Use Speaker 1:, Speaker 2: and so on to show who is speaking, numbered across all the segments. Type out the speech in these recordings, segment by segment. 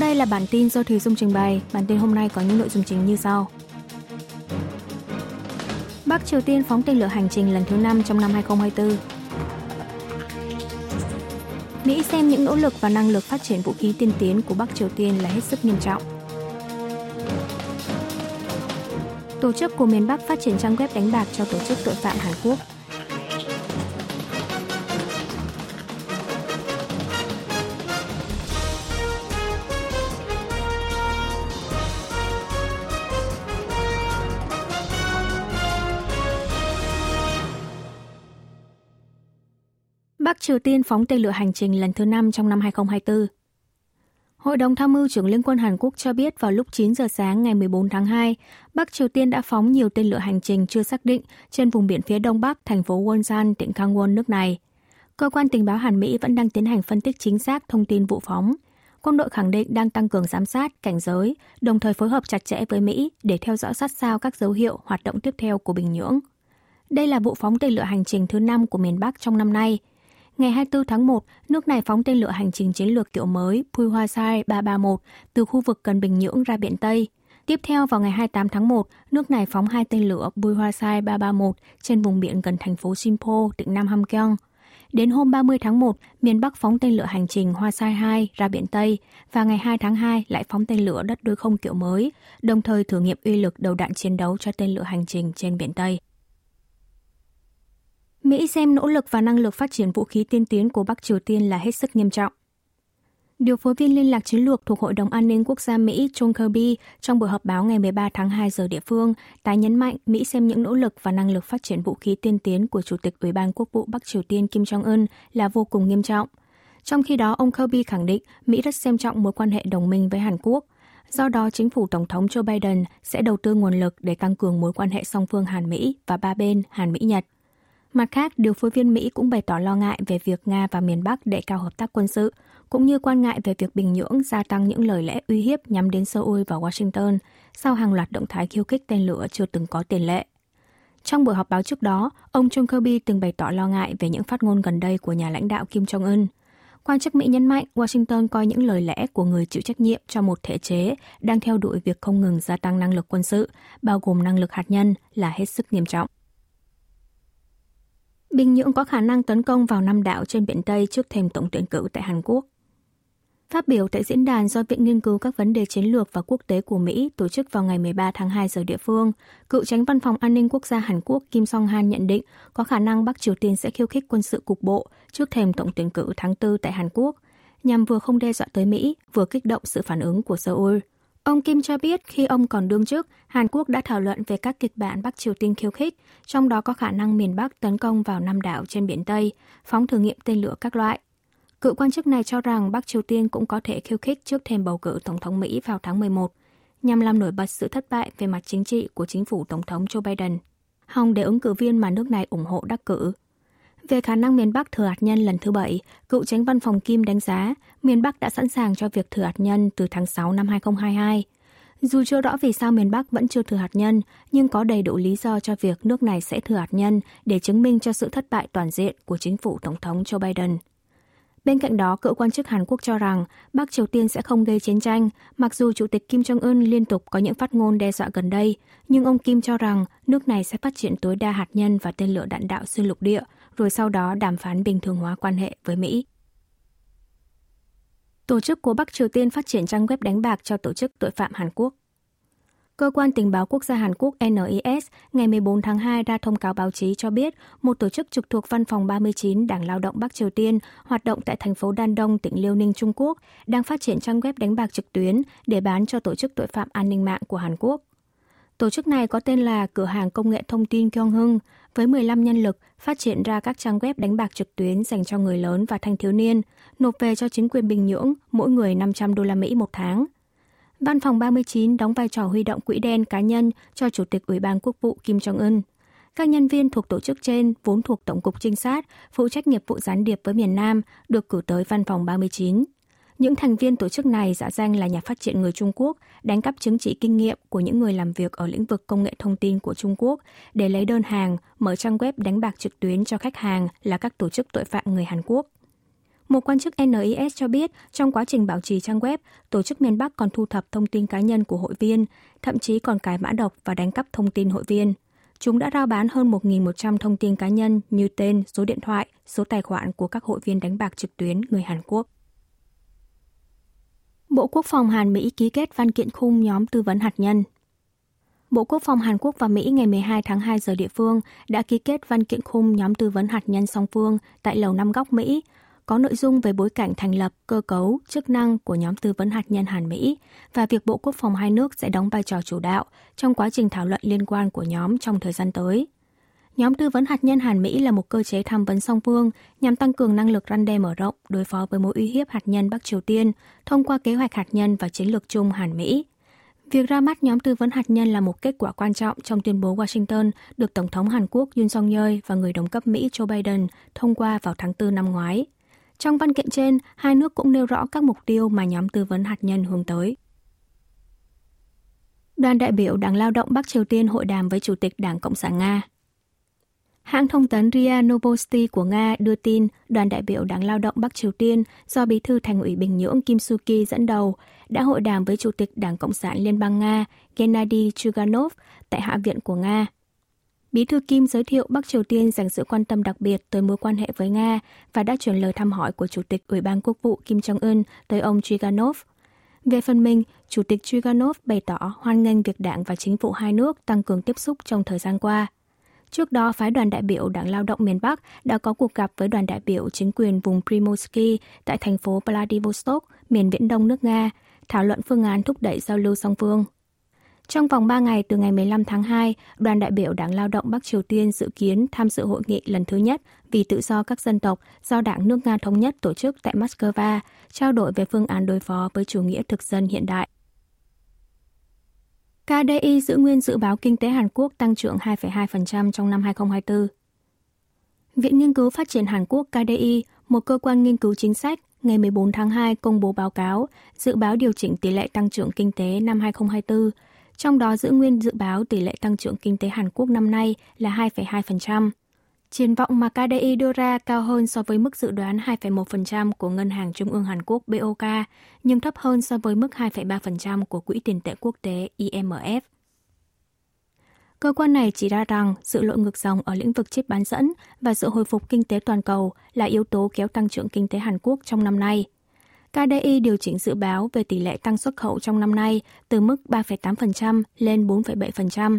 Speaker 1: đây là bản tin do Thùy Dung trình bày. Bản tin hôm nay có những nội dung chính như sau. Bắc Triều Tiên phóng tên lửa hành trình lần thứ 5 trong năm 2024. Mỹ xem những nỗ lực và năng lực phát triển vũ khí tiên tiến của Bắc Triều Tiên là hết sức nghiêm trọng. Tổ chức của miền Bắc phát triển trang web đánh bạc cho tổ chức tội phạm Hàn Quốc. Bắc Triều Tiên phóng tên lửa hành trình lần thứ 5 trong năm 2024. Hội đồng tham mưu trưởng Liên quân Hàn Quốc cho biết vào lúc 9 giờ sáng ngày 14 tháng 2, Bắc Triều Tiên đã phóng nhiều tên lửa hành trình chưa xác định trên vùng biển phía đông bắc thành phố Wonsan, tỉnh Gangwon nước này. Cơ quan tình báo Hàn Mỹ vẫn đang tiến hành phân tích chính xác thông tin vụ phóng. Quân đội khẳng định đang tăng cường giám sát, cảnh giới, đồng thời phối hợp chặt chẽ với Mỹ để theo dõi sát sao các dấu hiệu hoạt động tiếp theo của Bình Nhưỡng. Đây là vụ phóng tên lửa hành trình thứ 5 của miền Bắc trong năm nay – Ngày 24 tháng 1, nước này phóng tên lửa hành trình chiến lược kiểu mới Puhwasai 331 từ khu vực gần Bình Nhưỡng ra biển Tây. Tiếp theo vào ngày 28 tháng 1, nước này phóng hai tên lửa Puhwasai 331 trên vùng biển gần thành phố Sinpo, tỉnh Nam Hamgyong. Đến hôm 30 tháng 1, miền Bắc phóng tên lửa hành trình Hoa Sai 2 ra biển Tây và ngày 2 tháng 2 lại phóng tên lửa đất đối không kiểu mới, đồng thời thử nghiệm uy lực đầu đạn chiến đấu cho tên lửa hành trình trên biển Tây. Mỹ xem nỗ lực và năng lực phát triển vũ khí tiên tiến của Bắc Triều Tiên là hết sức nghiêm trọng. Điều phối viên liên lạc chiến lược thuộc Hội đồng An ninh Quốc gia Mỹ John Kirby trong buổi họp báo ngày 13 tháng 2 giờ địa phương tái nhấn mạnh Mỹ xem những nỗ lực và năng lực phát triển vũ khí tiên tiến của Chủ tịch Ủy ban Quốc vụ Bắc Triều Tiên Kim Jong-un là vô cùng nghiêm trọng. Trong khi đó, ông Kirby khẳng định Mỹ rất xem trọng mối quan hệ đồng minh với Hàn Quốc. Do đó, chính phủ Tổng thống Joe Biden sẽ đầu tư nguồn lực để tăng cường mối quan hệ song phương Hàn-Mỹ và ba bên Hàn-Mỹ-Nhật – Mặt khác, điều phối viên Mỹ cũng bày tỏ lo ngại về việc Nga và miền Bắc đẩy cao hợp tác quân sự, cũng như quan ngại về việc Bình Nhưỡng gia tăng những lời lẽ uy hiếp nhắm đến Seoul và Washington sau hàng loạt động thái khiêu khích tên lửa chưa từng có tiền lệ. Trong buổi họp báo trước đó, ông John Kirby từng bày tỏ lo ngại về những phát ngôn gần đây của nhà lãnh đạo Kim Jong-un. Quan chức Mỹ nhấn mạnh Washington coi những lời lẽ của người chịu trách nhiệm cho một thể chế đang theo đuổi việc không ngừng gia tăng năng lực quân sự, bao gồm năng lực hạt nhân, là hết sức nghiêm trọng. Bình Nhưỡng có khả năng tấn công vào năm đảo trên biển Tây trước thềm tổng tuyển cử tại Hàn Quốc. Phát biểu tại diễn đàn do Viện Nghiên cứu các vấn đề chiến lược và quốc tế của Mỹ tổ chức vào ngày 13 tháng 2 giờ địa phương, cựu tránh văn phòng an ninh quốc gia Hàn Quốc Kim Song-han nhận định có khả năng Bắc Triều Tiên sẽ khiêu khích quân sự cục bộ trước thềm tổng tuyển cử tháng 4 tại Hàn Quốc, nhằm vừa không đe dọa tới Mỹ, vừa kích động sự phản ứng của Seoul. Ông Kim cho biết khi ông còn đương chức, Hàn Quốc đã thảo luận về các kịch bản Bắc Triều Tiên khiêu khích, trong đó có khả năng miền Bắc tấn công vào năm đảo trên biển Tây, phóng thử nghiệm tên lửa các loại. Cựu quan chức này cho rằng Bắc Triều Tiên cũng có thể khiêu khích trước thêm bầu cử Tổng thống Mỹ vào tháng 11, nhằm làm nổi bật sự thất bại về mặt chính trị của chính phủ Tổng thống Joe Biden, hòng để ứng cử viên mà nước này ủng hộ đắc cử. Về khả năng miền Bắc thử hạt nhân lần thứ bảy, cựu tránh văn phòng Kim đánh giá miền Bắc đã sẵn sàng cho việc thử hạt nhân từ tháng 6 năm 2022. Dù chưa rõ vì sao miền Bắc vẫn chưa thử hạt nhân, nhưng có đầy đủ lý do cho việc nước này sẽ thử hạt nhân để chứng minh cho sự thất bại toàn diện của chính phủ Tổng thống Joe Biden. Bên cạnh đó, cựu quan chức Hàn Quốc cho rằng Bắc Triều Tiên sẽ không gây chiến tranh, mặc dù Chủ tịch Kim Jong-un liên tục có những phát ngôn đe dọa gần đây, nhưng ông Kim cho rằng nước này sẽ phát triển tối đa hạt nhân và tên lửa đạn đạo xuyên lục địa, rồi sau đó đàm phán bình thường hóa quan hệ với Mỹ. Tổ chức của Bắc Triều Tiên phát triển trang web đánh bạc cho tổ chức tội phạm Hàn Quốc. Cơ quan tình báo quốc gia Hàn Quốc NIS ngày 14 tháng 2 ra thông cáo báo chí cho biết một tổ chức trực thuộc Văn phòng 39 Đảng Lao động Bắc Triều Tiên hoạt động tại thành phố Đan Đông, tỉnh Liêu Ninh, Trung Quốc đang phát triển trang web đánh bạc trực tuyến để bán cho tổ chức tội phạm an ninh mạng của Hàn Quốc. Tổ chức này có tên là Cửa hàng Công nghệ Thông tin Kyung Hưng, với 15 nhân lực phát triển ra các trang web đánh bạc trực tuyến dành cho người lớn và thanh thiếu niên, nộp về cho chính quyền Bình Nhưỡng mỗi người 500 đô la Mỹ một tháng. Văn phòng 39 đóng vai trò huy động quỹ đen cá nhân cho Chủ tịch Ủy ban Quốc vụ Kim Jong-un. Các nhân viên thuộc tổ chức trên vốn thuộc Tổng cục Trinh sát, phụ trách nghiệp vụ gián điệp với miền Nam, được cử tới Văn phòng 39. Những thành viên tổ chức này giả danh là nhà phát triển người Trung Quốc, đánh cắp chứng chỉ kinh nghiệm của những người làm việc ở lĩnh vực công nghệ thông tin của Trung Quốc để lấy đơn hàng, mở trang web đánh bạc trực tuyến cho khách hàng là các tổ chức tội phạm người Hàn Quốc. Một quan chức NIS cho biết trong quá trình bảo trì trang web, tổ chức miền Bắc còn thu thập thông tin cá nhân của hội viên, thậm chí còn cài mã độc và đánh cắp thông tin hội viên. Chúng đã rao bán hơn 1.100 thông tin cá nhân như tên, số điện thoại, số tài khoản của các hội viên đánh bạc trực tuyến người Hàn Quốc. Bộ Quốc phòng Hàn Mỹ ký kết văn kiện khung nhóm tư vấn hạt nhân. Bộ Quốc phòng Hàn Quốc và Mỹ ngày 12 tháng 2 giờ địa phương đã ký kết văn kiện khung nhóm tư vấn hạt nhân song phương tại Lầu Năm Góc Mỹ, có nội dung về bối cảnh thành lập, cơ cấu, chức năng của nhóm tư vấn hạt nhân Hàn Mỹ và việc Bộ Quốc phòng hai nước sẽ đóng vai trò chủ đạo trong quá trình thảo luận liên quan của nhóm trong thời gian tới. Nhóm tư vấn hạt nhân Hàn Mỹ là một cơ chế tham vấn song phương nhằm tăng cường năng lực răn đe mở rộng đối phó với mối uy hiếp hạt nhân Bắc Triều Tiên thông qua kế hoạch hạt nhân và chiến lược chung Hàn Mỹ. Việc ra mắt nhóm tư vấn hạt nhân là một kết quả quan trọng trong tuyên bố Washington được Tổng thống Hàn Quốc Yoon song yeol và người đồng cấp Mỹ Joe Biden thông qua vào tháng 4 năm ngoái. Trong văn kiện trên, hai nước cũng nêu rõ các mục tiêu mà nhóm tư vấn hạt nhân hướng tới. Đoàn đại biểu Đảng Lao động Bắc Triều Tiên hội đàm với Chủ tịch Đảng Cộng sản Nga. Hãng thông tấn RIA Novosti của Nga đưa tin đoàn đại biểu Đảng Lao động Bắc Triều Tiên do Bí thư Thành ủy Bình Nhưỡng Kim Suki dẫn đầu đã hội đàm với Chủ tịch Đảng Cộng sản Liên bang Nga Gennady Chuganov tại Hạ viện của Nga. Bí thư Kim giới thiệu Bắc Triều Tiên dành sự quan tâm đặc biệt tới mối quan hệ với Nga và đã chuyển lời thăm hỏi của Chủ tịch Ủy ban Quốc vụ Kim Jong-un tới ông Chiganov. Về phần mình, Chủ tịch Chiganov bày tỏ hoan nghênh việc đảng và chính phủ hai nước tăng cường tiếp xúc trong thời gian qua. Trước đó, phái đoàn đại biểu Đảng Lao động miền Bắc đã có cuộc gặp với đoàn đại biểu chính quyền vùng Primorsky tại thành phố Vladivostok, miền Viễn Đông nước Nga, thảo luận phương án thúc đẩy giao lưu song phương. Trong vòng 3 ngày từ ngày 15 tháng 2, đoàn đại biểu Đảng Lao động Bắc Triều Tiên dự kiến tham dự hội nghị lần thứ nhất vì tự do các dân tộc do Đảng nước Nga Thống nhất tổ chức tại Moscow, trao đổi về phương án đối phó với chủ nghĩa thực dân hiện đại. KDI giữ nguyên dự báo kinh tế Hàn Quốc tăng trưởng 2,2% trong năm 2024. Viện Nghiên cứu Phát triển Hàn Quốc KDI, một cơ quan nghiên cứu chính sách, ngày 14 tháng 2 công bố báo cáo dự báo điều chỉnh tỷ lệ tăng trưởng kinh tế năm 2024, trong đó giữ nguyên dự báo tỷ lệ tăng trưởng kinh tế Hàn Quốc năm nay là 2,2%. Triển vọng mà KDI đưa ra cao hơn so với mức dự đoán 2,1% của Ngân hàng Trung ương Hàn Quốc BOK, nhưng thấp hơn so với mức 2,3% của Quỹ tiền tệ quốc tế IMF. Cơ quan này chỉ ra rằng sự lội ngược dòng ở lĩnh vực chip bán dẫn và sự hồi phục kinh tế toàn cầu là yếu tố kéo tăng trưởng kinh tế Hàn Quốc trong năm nay. KDI điều chỉnh dự báo về tỷ lệ tăng xuất khẩu trong năm nay từ mức 3,8% lên 4,7%,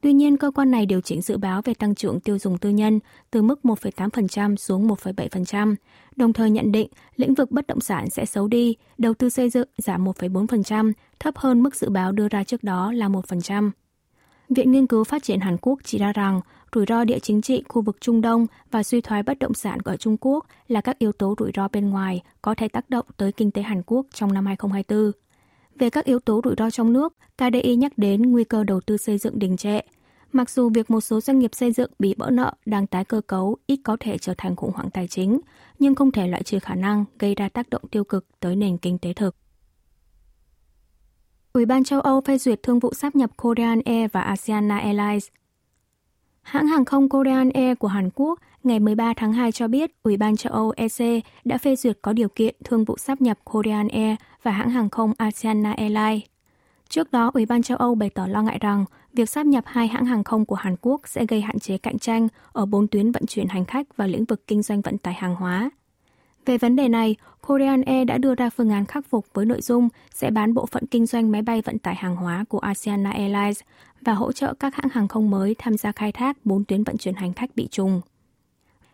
Speaker 1: Tuy nhiên, cơ quan này điều chỉnh dự báo về tăng trưởng tiêu dùng tư nhân từ mức 1,8% xuống 1,7%, đồng thời nhận định lĩnh vực bất động sản sẽ xấu đi, đầu tư xây dựng giảm 1,4%, thấp hơn mức dự báo đưa ra trước đó là 1%. Viện Nghiên cứu Phát triển Hàn Quốc chỉ ra rằng rủi ro địa chính trị khu vực Trung Đông và suy thoái bất động sản ở Trung Quốc là các yếu tố rủi ro bên ngoài có thể tác động tới kinh tế Hàn Quốc trong năm 2024. Về các yếu tố rủi ro trong nước, KDI nhắc đến nguy cơ đầu tư xây dựng đình trệ. Mặc dù việc một số doanh nghiệp xây dựng bị bỡ nợ đang tái cơ cấu ít có thể trở thành khủng hoảng tài chính, nhưng không thể loại trừ khả năng gây ra tác động tiêu cực tới nền kinh tế thực. Ủy ban châu Âu phê duyệt thương vụ sáp nhập Korean Air và Asiana Airlines. Hãng hàng không Korean Air của Hàn Quốc ngày 13 tháng 2 cho biết Ủy ban châu Âu EC đã phê duyệt có điều kiện thương vụ sáp nhập Korean Air và hãng hàng không Asiana Airlines. Trước đó, Ủy ban châu Âu bày tỏ lo ngại rằng việc sáp nhập hai hãng hàng không của Hàn Quốc sẽ gây hạn chế cạnh tranh ở bốn tuyến vận chuyển hành khách và lĩnh vực kinh doanh vận tải hàng hóa. Về vấn đề này, Korean Air đã đưa ra phương án khắc phục với nội dung sẽ bán bộ phận kinh doanh máy bay vận tải hàng hóa của Asiana Airlines và hỗ trợ các hãng hàng không mới tham gia khai thác bốn tuyến vận chuyển hành khách bị trùng.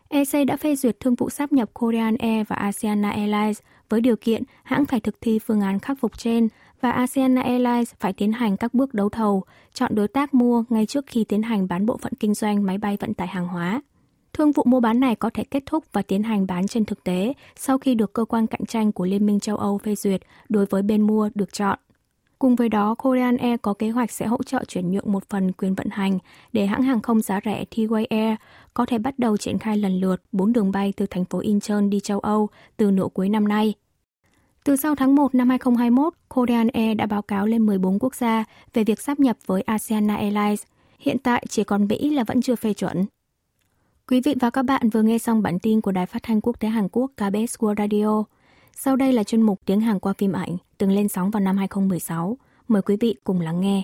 Speaker 1: EC đã phê duyệt thương vụ sáp nhập Korean Air và Asiana Airlines với điều kiện hãng phải thực thi phương án khắc phục trên và Asiana Airlines phải tiến hành các bước đấu thầu, chọn đối tác mua ngay trước khi tiến hành bán bộ phận kinh doanh máy bay vận tải hàng hóa. Thương vụ mua bán này có thể kết thúc và tiến hành bán trên thực tế sau khi được cơ quan cạnh tranh của Liên minh châu Âu phê duyệt đối với bên mua được chọn. Cùng với đó, Korean Air có kế hoạch sẽ hỗ trợ chuyển nhượng một phần quyền vận hành để hãng hàng không giá rẻ T-Way Air có thể bắt đầu triển khai lần lượt 4 đường bay từ thành phố Incheon đi châu Âu từ nửa cuối năm nay. Từ sau tháng 1 năm 2021, Korean Air đã báo cáo lên 14 quốc gia về việc sáp nhập với Asiana Airlines. Hiện tại chỉ còn Mỹ là vẫn chưa phê chuẩn. Quý vị và các bạn vừa nghe xong bản tin của Đài Phát thanh Quốc tế Hàn Quốc KBS World Radio. Sau đây là chuyên mục tiếng Hàn qua phim ảnh, từng lên sóng vào năm 2016. Mời quý vị cùng lắng nghe.